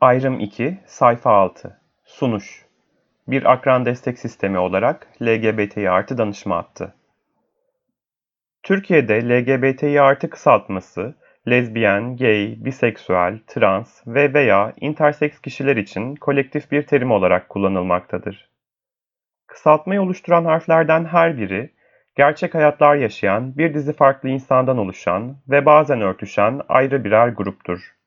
Ayrım 2, sayfa 6. Sunuş. Bir akran destek sistemi olarak LGBTİ artı danışma hattı. Türkiye'de LGBTİ artı kısaltması, lezbiyen, gay, biseksüel, trans ve veya interseks kişiler için kolektif bir terim olarak kullanılmaktadır. Kısaltmayı oluşturan harflerden her biri, gerçek hayatlar yaşayan bir dizi farklı insandan oluşan ve bazen örtüşen ayrı birer gruptur.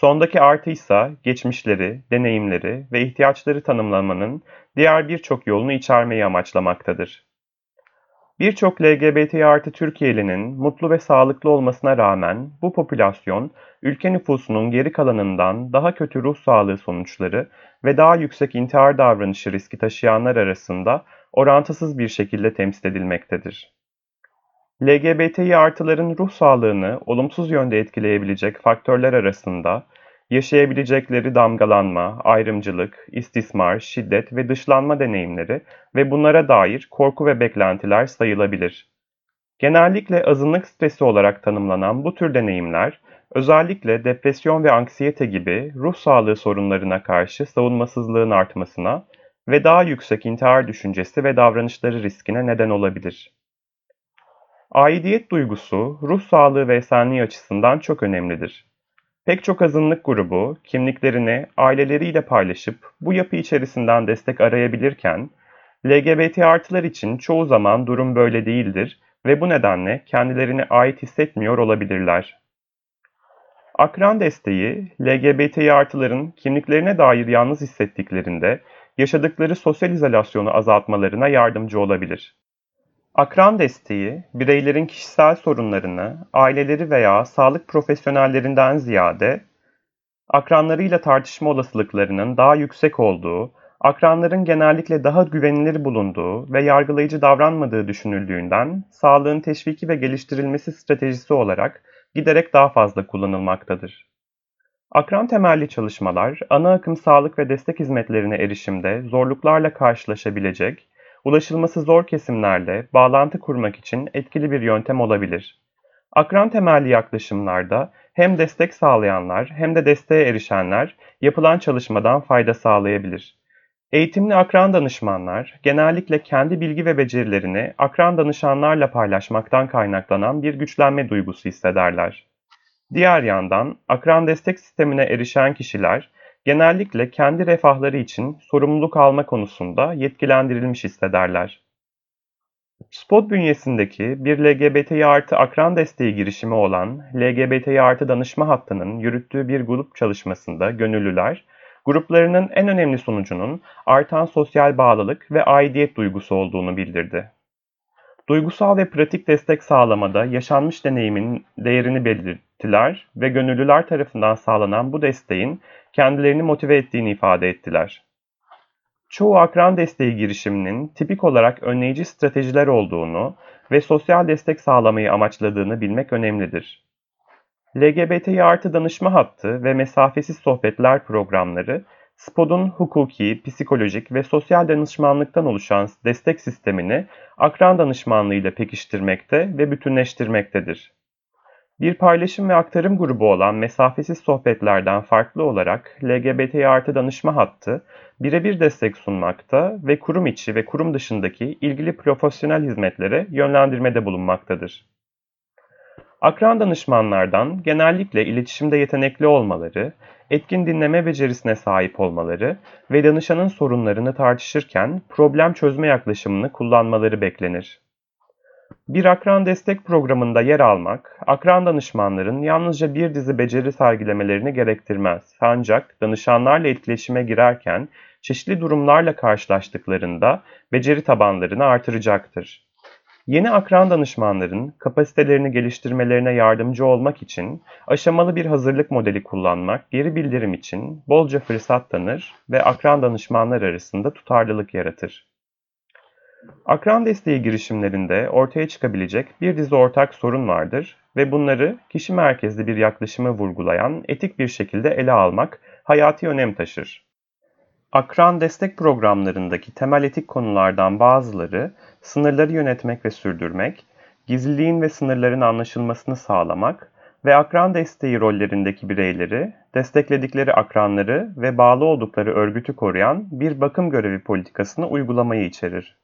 Sondaki artı ise geçmişleri, deneyimleri ve ihtiyaçları tanımlamanın diğer birçok yolunu içermeyi amaçlamaktadır. Birçok LGBT artı Türkiye'linin mutlu ve sağlıklı olmasına rağmen bu popülasyon ülke nüfusunun geri kalanından daha kötü ruh sağlığı sonuçları ve daha yüksek intihar davranışı riski taşıyanlar arasında orantısız bir şekilde temsil edilmektedir. LGBTİ artıların ruh sağlığını olumsuz yönde etkileyebilecek faktörler arasında yaşayabilecekleri damgalanma, ayrımcılık, istismar, şiddet ve dışlanma deneyimleri ve bunlara dair korku ve beklentiler sayılabilir. Genellikle azınlık stresi olarak tanımlanan bu tür deneyimler, özellikle depresyon ve anksiyete gibi ruh sağlığı sorunlarına karşı savunmasızlığın artmasına ve daha yüksek intihar düşüncesi ve davranışları riskine neden olabilir. Aidiyet duygusu, ruh sağlığı ve esenliği açısından çok önemlidir. Pek çok azınlık grubu kimliklerini aileleriyle paylaşıp bu yapı içerisinden destek arayabilirken, LGBT artılar için çoğu zaman durum böyle değildir ve bu nedenle kendilerini ait hissetmiyor olabilirler. Akran desteği, LGBT artıların kimliklerine dair yalnız hissettiklerinde yaşadıkları sosyal izolasyonu azaltmalarına yardımcı olabilir. Akran desteği, bireylerin kişisel sorunlarını aileleri veya sağlık profesyonellerinden ziyade akranlarıyla tartışma olasılıklarının daha yüksek olduğu, akranların genellikle daha güvenilir bulunduğu ve yargılayıcı davranmadığı düşünüldüğünden sağlığın teşviki ve geliştirilmesi stratejisi olarak giderek daha fazla kullanılmaktadır. Akran temelli çalışmalar, ana akım sağlık ve destek hizmetlerine erişimde zorluklarla karşılaşabilecek ulaşılması zor kesimlerle bağlantı kurmak için etkili bir yöntem olabilir. Akran temelli yaklaşımlarda hem destek sağlayanlar hem de desteğe erişenler yapılan çalışmadan fayda sağlayabilir. Eğitimli akran danışmanlar genellikle kendi bilgi ve becerilerini akran danışanlarla paylaşmaktan kaynaklanan bir güçlenme duygusu hissederler. Diğer yandan akran destek sistemine erişen kişiler genellikle kendi refahları için sorumluluk alma konusunda yetkilendirilmiş hissederler. SPOT bünyesindeki bir LGBTİ artı akran desteği girişimi olan LGBTİ artı danışma hattının yürüttüğü bir grup çalışmasında gönüllüler, gruplarının en önemli sonucunun artan sosyal bağlılık ve aidiyet duygusu olduğunu bildirdi. Duygusal ve pratik destek sağlamada yaşanmış deneyimin değerini belirttiler ve gönüllüler tarafından sağlanan bu desteğin kendilerini motive ettiğini ifade ettiler. Çoğu akran desteği girişiminin tipik olarak önleyici stratejiler olduğunu ve sosyal destek sağlamayı amaçladığını bilmek önemlidir. LGBTİ artı danışma hattı ve mesafesiz sohbetler programları, SPOD'un hukuki, psikolojik ve sosyal danışmanlıktan oluşan destek sistemini akran danışmanlığı ile pekiştirmekte ve bütünleştirmektedir. Bir paylaşım ve aktarım grubu olan mesafesiz sohbetlerden farklı olarak LGBT artı danışma hattı birebir destek sunmakta ve kurum içi ve kurum dışındaki ilgili profesyonel hizmetlere yönlendirmede bulunmaktadır. Akran danışmanlardan genellikle iletişimde yetenekli olmaları, etkin dinleme becerisine sahip olmaları ve danışanın sorunlarını tartışırken problem çözme yaklaşımını kullanmaları beklenir. Bir akran destek programında yer almak, akran danışmanların yalnızca bir dizi beceri sergilemelerini gerektirmez. Ancak danışanlarla etkileşime girerken çeşitli durumlarla karşılaştıklarında beceri tabanlarını artıracaktır. Yeni akran danışmanların kapasitelerini geliştirmelerine yardımcı olmak için aşamalı bir hazırlık modeli kullanmak geri bildirim için bolca fırsat tanır ve akran danışmanlar arasında tutarlılık yaratır. Akran desteği girişimlerinde ortaya çıkabilecek bir dizi ortak sorun vardır ve bunları kişi merkezli bir yaklaşımı vurgulayan etik bir şekilde ele almak hayati önem taşır. Akran destek programlarındaki temel etik konulardan bazıları sınırları yönetmek ve sürdürmek, gizliliğin ve sınırların anlaşılmasını sağlamak ve akran desteği rollerindeki bireyleri, destekledikleri akranları ve bağlı oldukları örgütü koruyan bir bakım görevi politikasını uygulamayı içerir.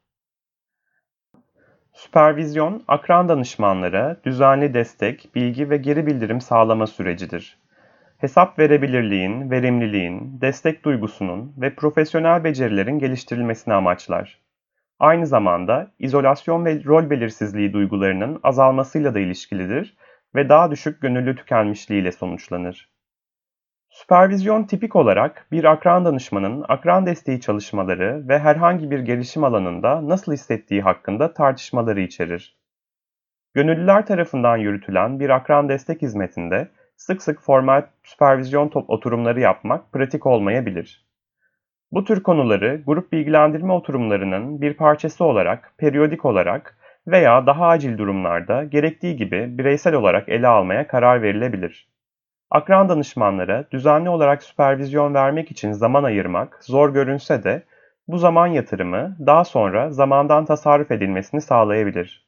Süpervizyon, akran danışmanlara düzenli destek, bilgi ve geri bildirim sağlama sürecidir. Hesap verebilirliğin, verimliliğin, destek duygusunun ve profesyonel becerilerin geliştirilmesini amaçlar. Aynı zamanda izolasyon ve rol belirsizliği duygularının azalmasıyla da ilişkilidir ve daha düşük gönüllü tükenmişliğiyle sonuçlanır. Süpervizyon tipik olarak bir akran danışmanın akran desteği çalışmaları ve herhangi bir gelişim alanında nasıl hissettiği hakkında tartışmaları içerir. Gönüllüler tarafından yürütülen bir akran destek hizmetinde sık sık formal süpervizyon oturumları yapmak pratik olmayabilir. Bu tür konuları grup bilgilendirme oturumlarının bir parçası olarak, periyodik olarak veya daha acil durumlarda gerektiği gibi bireysel olarak ele almaya karar verilebilir. Akran danışmanlara düzenli olarak süpervizyon vermek için zaman ayırmak zor görünse de bu zaman yatırımı daha sonra zamandan tasarruf edilmesini sağlayabilir.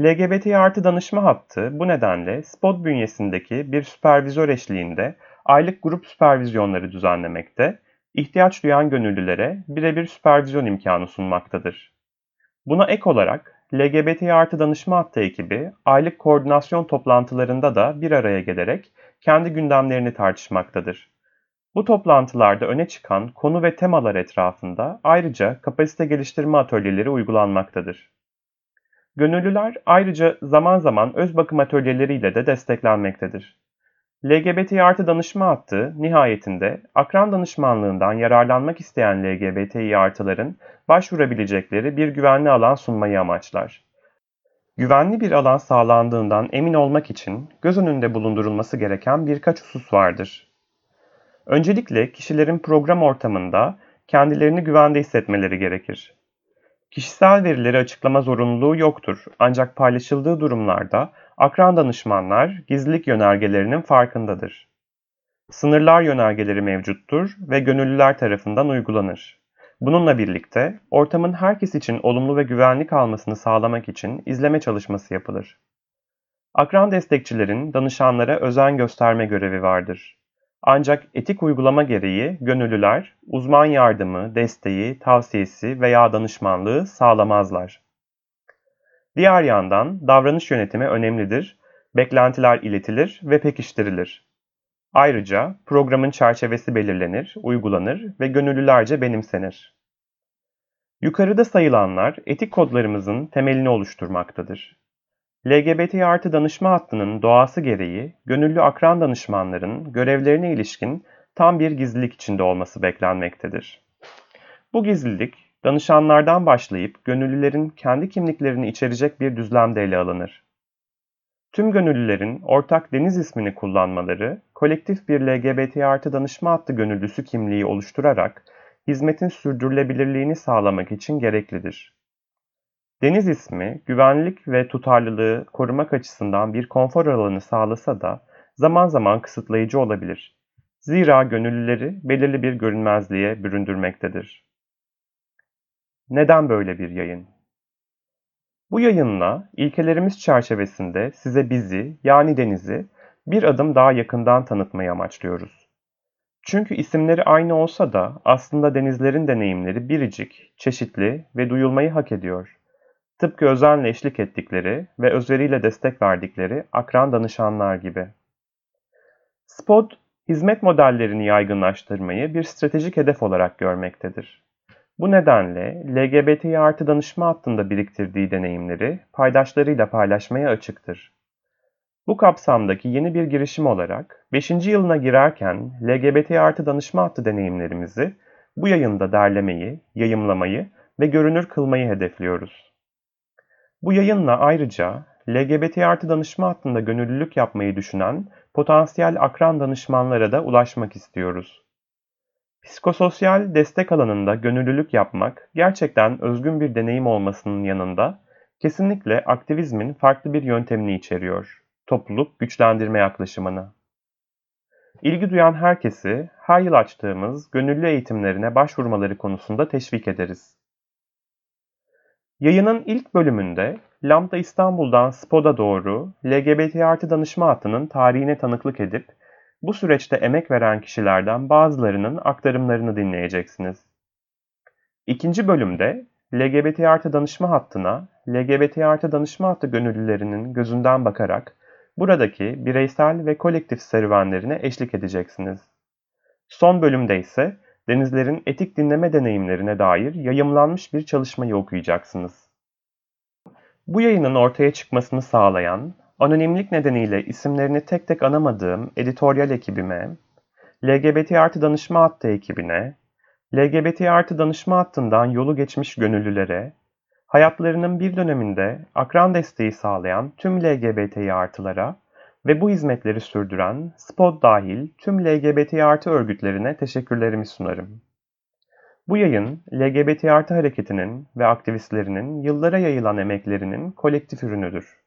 LGBT artı danışma hattı bu nedenle SPOT bünyesindeki bir süpervizör eşliğinde aylık grup süpervizyonları düzenlemekte, ihtiyaç duyan gönüllülere birebir süpervizyon imkanı sunmaktadır. Buna ek olarak LGBT artı danışma hattı ekibi aylık koordinasyon toplantılarında da bir araya gelerek kendi gündemlerini tartışmaktadır. Bu toplantılarda öne çıkan konu ve temalar etrafında ayrıca kapasite geliştirme atölyeleri uygulanmaktadır. Gönüllüler ayrıca zaman zaman öz bakım atölyeleriyle de desteklenmektedir. LGBT artı danışma hattı nihayetinde akran danışmanlığından yararlanmak isteyen LGBTİ artıların başvurabilecekleri bir güvenli alan sunmayı amaçlar. Güvenli bir alan sağlandığından emin olmak için göz önünde bulundurulması gereken birkaç husus vardır. Öncelikle kişilerin program ortamında kendilerini güvende hissetmeleri gerekir. Kişisel verileri açıklama zorunluluğu yoktur ancak paylaşıldığı durumlarda akran danışmanlar gizlilik yönergelerinin farkındadır. Sınırlar yönergeleri mevcuttur ve gönüllüler tarafından uygulanır. Bununla birlikte ortamın herkes için olumlu ve güvenli kalmasını sağlamak için izleme çalışması yapılır. Akran destekçilerin danışanlara özen gösterme görevi vardır. Ancak etik uygulama gereği gönüllüler uzman yardımı, desteği, tavsiyesi veya danışmanlığı sağlamazlar. Diğer yandan davranış yönetimi önemlidir, beklentiler iletilir ve pekiştirilir. Ayrıca programın çerçevesi belirlenir, uygulanır ve gönüllülerce benimsenir. Yukarıda sayılanlar etik kodlarımızın temelini oluşturmaktadır. LGBT artı danışma hattının doğası gereği gönüllü akran danışmanların görevlerine ilişkin tam bir gizlilik içinde olması beklenmektedir. Bu gizlilik danışanlardan başlayıp gönüllülerin kendi kimliklerini içerecek bir düzlemde ele alınır. Tüm gönüllülerin ortak deniz ismini kullanmaları, kolektif bir LGBT artı danışma hattı gönüllüsü kimliği oluşturarak hizmetin sürdürülebilirliğini sağlamak için gereklidir. Deniz ismi, güvenlik ve tutarlılığı korumak açısından bir konfor alanı sağlasa da zaman zaman kısıtlayıcı olabilir. Zira gönüllüleri belirli bir görünmezliğe büründürmektedir. Neden böyle bir yayın? Bu yayınla ilkelerimiz çerçevesinde size bizi yani denizi bir adım daha yakından tanıtmayı amaçlıyoruz. Çünkü isimleri aynı olsa da aslında denizlerin deneyimleri biricik, çeşitli ve duyulmayı hak ediyor. Tıpkı özenle eşlik ettikleri ve özveriyle destek verdikleri akran danışanlar gibi. Spot, hizmet modellerini yaygınlaştırmayı bir stratejik hedef olarak görmektedir. Bu nedenle LGBT artı danışma hattında biriktirdiği deneyimleri paydaşlarıyla paylaşmaya açıktır. Bu kapsamdaki yeni bir girişim olarak 5. yılına girerken LGBT artı danışma hattı deneyimlerimizi bu yayında derlemeyi, yayımlamayı ve görünür kılmayı hedefliyoruz. Bu yayınla ayrıca LGBT artı danışma hattında gönüllülük yapmayı düşünen potansiyel akran danışmanlara da ulaşmak istiyoruz. Psikososyal destek alanında gönüllülük yapmak gerçekten özgün bir deneyim olmasının yanında kesinlikle aktivizmin farklı bir yöntemini içeriyor. Topluluk güçlendirme yaklaşımını. İlgi duyan herkesi her yıl açtığımız gönüllü eğitimlerine başvurmaları konusunda teşvik ederiz. Yayının ilk bölümünde Lambda İstanbul'dan SPOD'a doğru LGBT artı danışma hattının tarihine tanıklık edip bu süreçte emek veren kişilerden bazılarının aktarımlarını dinleyeceksiniz. İkinci bölümde LGBT artı danışma hattına LGBT artı danışma hattı gönüllülerinin gözünden bakarak buradaki bireysel ve kolektif serüvenlerine eşlik edeceksiniz. Son bölümde ise denizlerin etik dinleme deneyimlerine dair yayımlanmış bir çalışmayı okuyacaksınız. Bu yayının ortaya çıkmasını sağlayan, anonimlik nedeniyle isimlerini tek tek anamadığım editoryal ekibime, LGBT artı danışma hattı ekibine, LGBT artı danışma hattından yolu geçmiş gönüllülere, hayatlarının bir döneminde akran desteği sağlayan tüm LGBTİ artılara ve bu hizmetleri sürdüren SPOD dahil tüm LGBT artı örgütlerine teşekkürlerimi sunarım. Bu yayın, LGBT artı hareketinin ve aktivistlerinin yıllara yayılan emeklerinin kolektif ürünüdür.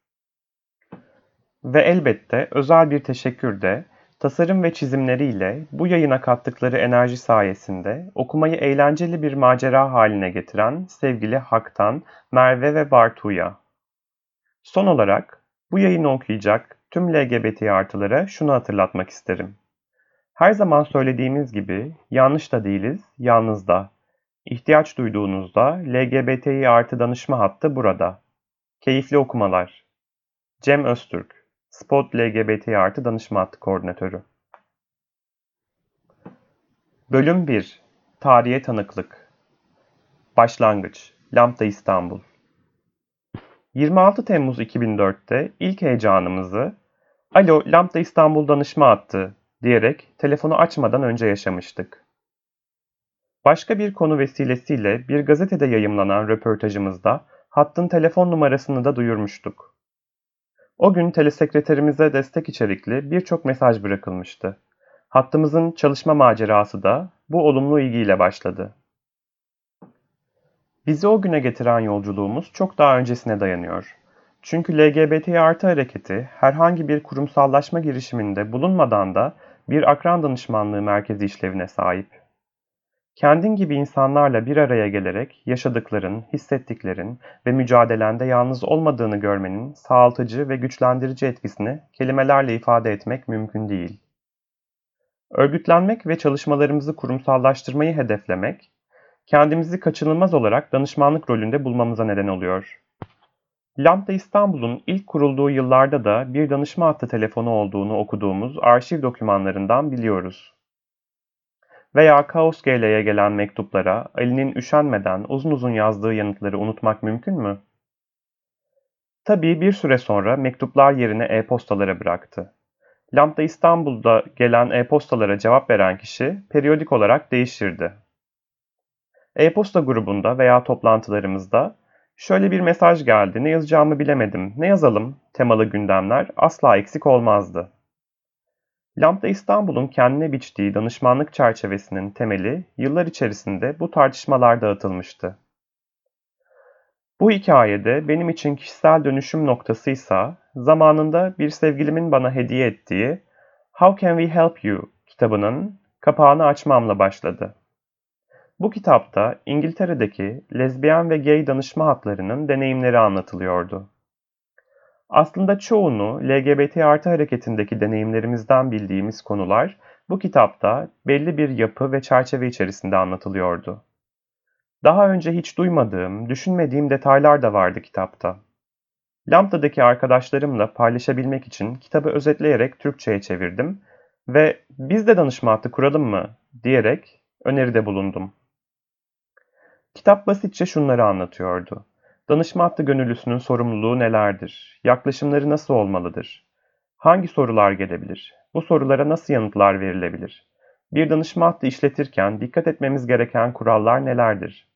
Ve elbette özel bir teşekkür de tasarım ve çizimleriyle bu yayına kattıkları enerji sayesinde okumayı eğlenceli bir macera haline getiren sevgili Hak'tan, Merve ve Bartu'ya. Son olarak bu yayını okuyacak tüm LGBT artılara şunu hatırlatmak isterim. Her zaman söylediğimiz gibi yanlış da değiliz, yalnız da. İhtiyaç duyduğunuzda LGBTİ artı danışma hattı burada. Keyifli okumalar. Cem Öztürk, Spot LGBT artı danışma hattı koordinatörü. Bölüm 1 Tarihe Tanıklık Başlangıç Lambda İstanbul 26 Temmuz 2004'te ilk heyecanımızı Alo Lambda İstanbul danışma hattı diyerek telefonu açmadan önce yaşamıştık. Başka bir konu vesilesiyle bir gazetede yayımlanan röportajımızda hattın telefon numarasını da duyurmuştuk. O gün telesekreterimize destek içerikli birçok mesaj bırakılmıştı. Hattımızın çalışma macerası da bu olumlu ilgiyle başladı. Bizi o güne getiren yolculuğumuz çok daha öncesine dayanıyor. Çünkü LGBT artı hareketi herhangi bir kurumsallaşma girişiminde bulunmadan da bir akran danışmanlığı merkezi işlevine sahip. Kendin gibi insanlarla bir araya gelerek yaşadıkların, hissettiklerin ve mücadelende yalnız olmadığını görmenin sağaltıcı ve güçlendirici etkisini kelimelerle ifade etmek mümkün değil. Örgütlenmek ve çalışmalarımızı kurumsallaştırmayı hedeflemek, kendimizi kaçınılmaz olarak danışmanlık rolünde bulmamıza neden oluyor. Lambda İstanbul'un ilk kurulduğu yıllarda da bir danışma hattı telefonu olduğunu okuduğumuz arşiv dokümanlarından biliyoruz. Veya Kaos GL'ye gelen mektuplara Ali'nin üşenmeden uzun uzun yazdığı yanıtları unutmak mümkün mü? Tabii bir süre sonra mektuplar yerine e-postalara bıraktı. Lambda İstanbul'da gelen e-postalara cevap veren kişi periyodik olarak değişirdi. E-posta grubunda veya toplantılarımızda şöyle bir mesaj geldi, ne yazacağımı bilemedim, ne yazalım temalı gündemler asla eksik olmazdı. Lambda İstanbul'un kendine biçtiği danışmanlık çerçevesinin temeli yıllar içerisinde bu tartışmalarda atılmıştı. Bu hikayede benim için kişisel dönüşüm noktasıysa zamanında bir sevgilimin bana hediye ettiği How Can We Help You kitabının kapağını açmamla başladı. Bu kitapta İngiltere'deki lezbiyen ve gay danışma hatlarının deneyimleri anlatılıyordu. Aslında çoğunu LGBT artı hareketindeki deneyimlerimizden bildiğimiz konular bu kitapta belli bir yapı ve çerçeve içerisinde anlatılıyordu. Daha önce hiç duymadığım, düşünmediğim detaylar da vardı kitapta. Lambda'daki arkadaşlarımla paylaşabilmek için kitabı özetleyerek Türkçe'ye çevirdim ve biz de danışma hattı kuralım mı diyerek öneride bulundum. Kitap basitçe şunları anlatıyordu. Danışma hattı gönüllüsünün sorumluluğu nelerdir? Yaklaşımları nasıl olmalıdır? Hangi sorular gelebilir? Bu sorulara nasıl yanıtlar verilebilir? Bir danışma hattı işletirken dikkat etmemiz gereken kurallar nelerdir?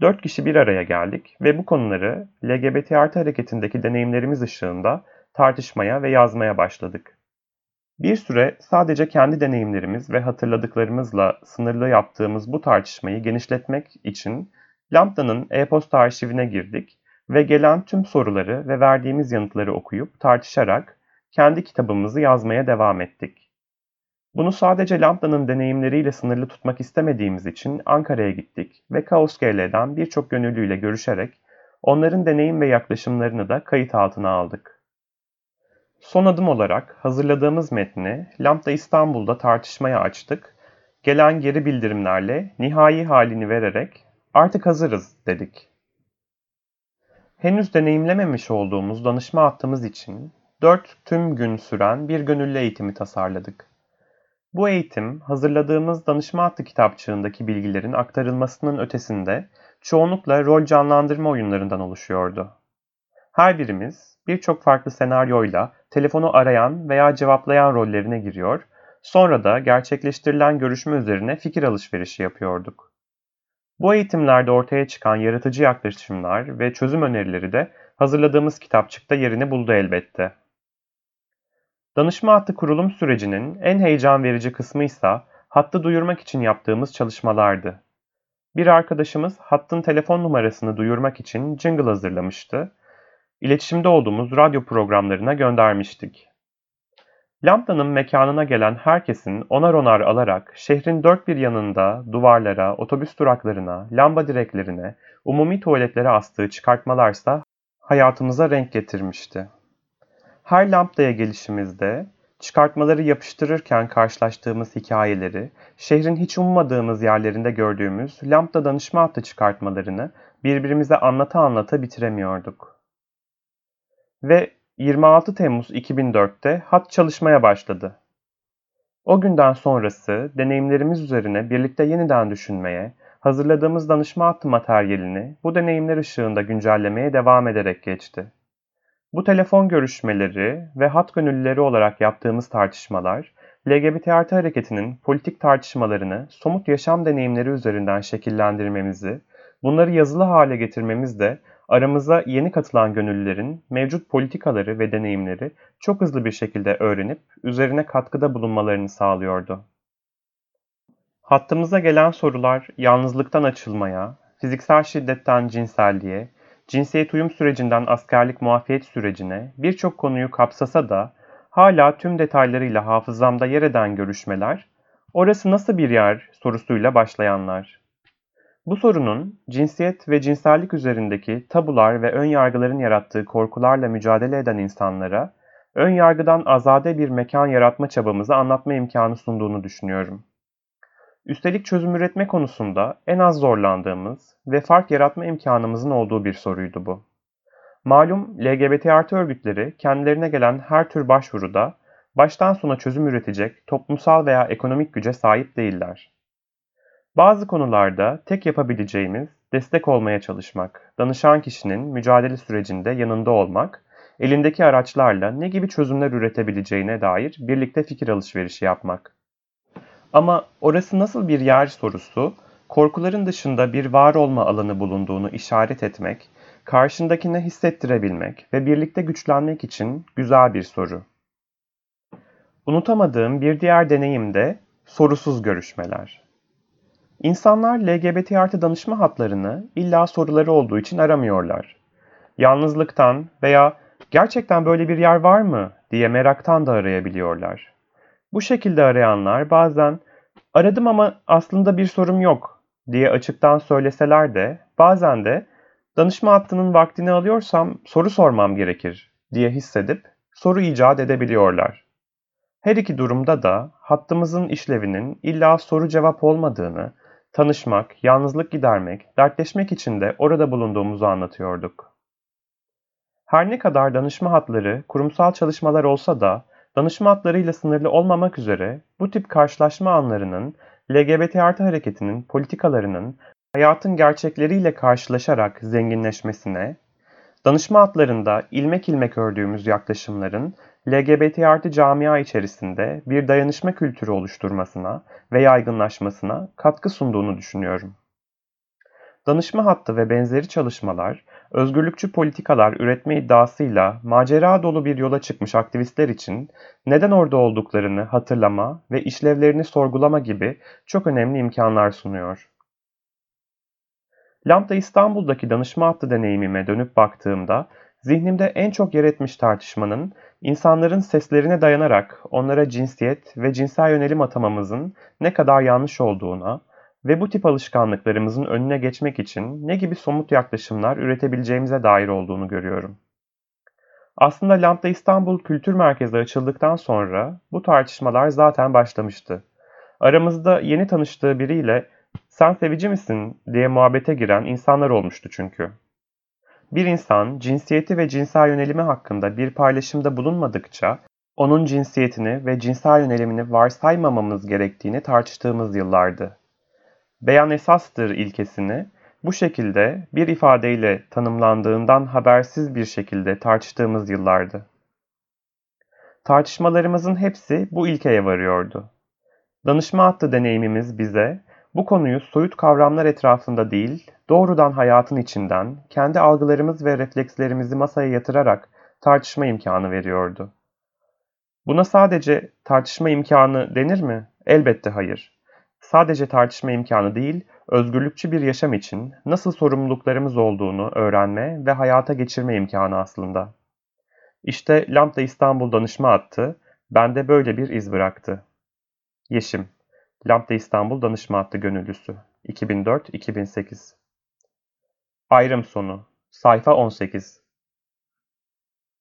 Dört kişi bir araya geldik ve bu konuları LGBT artı hareketindeki deneyimlerimiz ışığında tartışmaya ve yazmaya başladık. Bir süre sadece kendi deneyimlerimiz ve hatırladıklarımızla sınırlı yaptığımız bu tartışmayı genişletmek için Lambda'nın e-posta arşivine girdik ve gelen tüm soruları ve verdiğimiz yanıtları okuyup tartışarak kendi kitabımızı yazmaya devam ettik. Bunu sadece Lambda'nın deneyimleriyle sınırlı tutmak istemediğimiz için Ankara'ya gittik ve Kaos GL'den birçok gönüllüyle görüşerek onların deneyim ve yaklaşımlarını da kayıt altına aldık. Son adım olarak hazırladığımız metni Lambda İstanbul'da tartışmaya açtık. Gelen geri bildirimlerle nihai halini vererek artık hazırız dedik. Henüz deneyimlememiş olduğumuz danışma hattımız için 4 tüm gün süren bir gönüllü eğitimi tasarladık. Bu eğitim, hazırladığımız danışma hattı kitapçığındaki bilgilerin aktarılmasının ötesinde çoğunlukla rol canlandırma oyunlarından oluşuyordu. Her birimiz birçok farklı senaryoyla telefonu arayan veya cevaplayan rollerine giriyor, sonra da gerçekleştirilen görüşme üzerine fikir alışverişi yapıyorduk. Bu eğitimlerde ortaya çıkan yaratıcı yaklaşımlar ve çözüm önerileri de hazırladığımız kitapçıkta yerini buldu elbette. Danışma hattı kurulum sürecinin en heyecan verici kısmı ise hattı duyurmak için yaptığımız çalışmalardı. Bir arkadaşımız hattın telefon numarasını duyurmak için jingle hazırlamıştı. İletişimde olduğumuz radyo programlarına göndermiştik. Lambda'nın mekanına gelen herkesin onar onar alarak şehrin dört bir yanında duvarlara, otobüs duraklarına, lamba direklerine, umumi tuvaletlere astığı çıkartmalarsa hayatımıza renk getirmişti. Her lambdaya gelişimizde çıkartmaları yapıştırırken karşılaştığımız hikayeleri, şehrin hiç ummadığımız yerlerinde gördüğümüz lambda danışma hattı çıkartmalarını birbirimize anlata anlata bitiremiyorduk. Ve 26 Temmuz 2004'te hat çalışmaya başladı. O günden sonrası deneyimlerimiz üzerine birlikte yeniden düşünmeye, hazırladığımız danışma hattı materyalini bu deneyimler ışığında güncellemeye devam ederek geçti. Bu telefon görüşmeleri ve hat gönüllüleri olarak yaptığımız tartışmalar, LGBT artı hareketinin politik tartışmalarını somut yaşam deneyimleri üzerinden şekillendirmemizi, bunları yazılı hale getirmemiz de aramıza yeni katılan gönüllülerin mevcut politikaları ve deneyimleri çok hızlı bir şekilde öğrenip üzerine katkıda bulunmalarını sağlıyordu. Hattımıza gelen sorular yalnızlıktan açılmaya, fiziksel şiddetten cinselliğe, cinsiyet uyum sürecinden askerlik muafiyet sürecine birçok konuyu kapsasa da hala tüm detaylarıyla hafızamda yer eden görüşmeler, orası nasıl bir yer sorusuyla başlayanlar. Bu sorunun cinsiyet ve cinsellik üzerindeki tabular ve ön yargıların yarattığı korkularla mücadele eden insanlara ön yargıdan azade bir mekan yaratma çabamızı anlatma imkanı sunduğunu düşünüyorum. Üstelik çözüm üretme konusunda en az zorlandığımız ve fark yaratma imkanımızın olduğu bir soruydu bu. Malum LGBT artı örgütleri kendilerine gelen her tür başvuruda baştan sona çözüm üretecek toplumsal veya ekonomik güce sahip değiller. Bazı konularda tek yapabileceğimiz destek olmaya çalışmak, danışan kişinin mücadele sürecinde yanında olmak, elindeki araçlarla ne gibi çözümler üretebileceğine dair birlikte fikir alışverişi yapmak. Ama orası nasıl bir yer sorusu, korkuların dışında bir var olma alanı bulunduğunu işaret etmek, karşındakine hissettirebilmek ve birlikte güçlenmek için güzel bir soru. Unutamadığım bir diğer deneyim de sorusuz görüşmeler. İnsanlar LGBT artı danışma hatlarını illa soruları olduğu için aramıyorlar. Yalnızlıktan veya gerçekten böyle bir yer var mı diye meraktan da arayabiliyorlar. Bu şekilde arayanlar bazen aradım ama aslında bir sorum yok diye açıktan söyleseler de bazen de danışma hattının vaktini alıyorsam soru sormam gerekir diye hissedip soru icat edebiliyorlar. Her iki durumda da hattımızın işlevinin illa soru cevap olmadığını, tanışmak, yalnızlık gidermek, dertleşmek için de orada bulunduğumuzu anlatıyorduk. Her ne kadar danışma hatları kurumsal çalışmalar olsa da danışma hatlarıyla sınırlı olmamak üzere bu tip karşılaşma anlarının LGBT artı hareketinin politikalarının hayatın gerçekleriyle karşılaşarak zenginleşmesine, danışma hatlarında ilmek ilmek ördüğümüz yaklaşımların LGBT artı camia içerisinde bir dayanışma kültürü oluşturmasına ve yaygınlaşmasına katkı sunduğunu düşünüyorum. Danışma hattı ve benzeri çalışmalar, özgürlükçü politikalar üretme iddiasıyla macera dolu bir yola çıkmış aktivistler için neden orada olduklarını hatırlama ve işlevlerini sorgulama gibi çok önemli imkanlar sunuyor. Lambda İstanbul'daki danışma hattı deneyimime dönüp baktığımda zihnimde en çok yer etmiş tartışmanın insanların seslerine dayanarak onlara cinsiyet ve cinsel yönelim atamamızın ne kadar yanlış olduğuna ve bu tip alışkanlıklarımızın önüne geçmek için ne gibi somut yaklaşımlar üretebileceğimize dair olduğunu görüyorum. Aslında Lambda İstanbul Kültür Merkezi açıldıktan sonra bu tartışmalar zaten başlamıştı. Aramızda yeni tanıştığı biriyle sen sevici misin diye muhabbete giren insanlar olmuştu çünkü. Bir insan cinsiyeti ve cinsel yönelimi hakkında bir paylaşımda bulunmadıkça onun cinsiyetini ve cinsel yönelimini varsaymamamız gerektiğini tartıştığımız yıllardı. Beyan esastır ilkesini bu şekilde bir ifadeyle tanımlandığından habersiz bir şekilde tartıştığımız yıllardı. Tartışmalarımızın hepsi bu ilkeye varıyordu. Danışma hattı deneyimimiz bize bu konuyu soyut kavramlar etrafında değil, doğrudan hayatın içinden, kendi algılarımız ve reflekslerimizi masaya yatırarak tartışma imkanı veriyordu. Buna sadece tartışma imkanı denir mi? Elbette hayır. Sadece tartışma imkanı değil, özgürlükçü bir yaşam için nasıl sorumluluklarımız olduğunu öğrenme ve hayata geçirme imkanı aslında. İşte Lambda İstanbul danışma hattı bende böyle bir iz bıraktı. Yeşim Lambda İstanbul danışma hattı gönüllüsü. 2004-2008 Ayrım sonu. Sayfa 18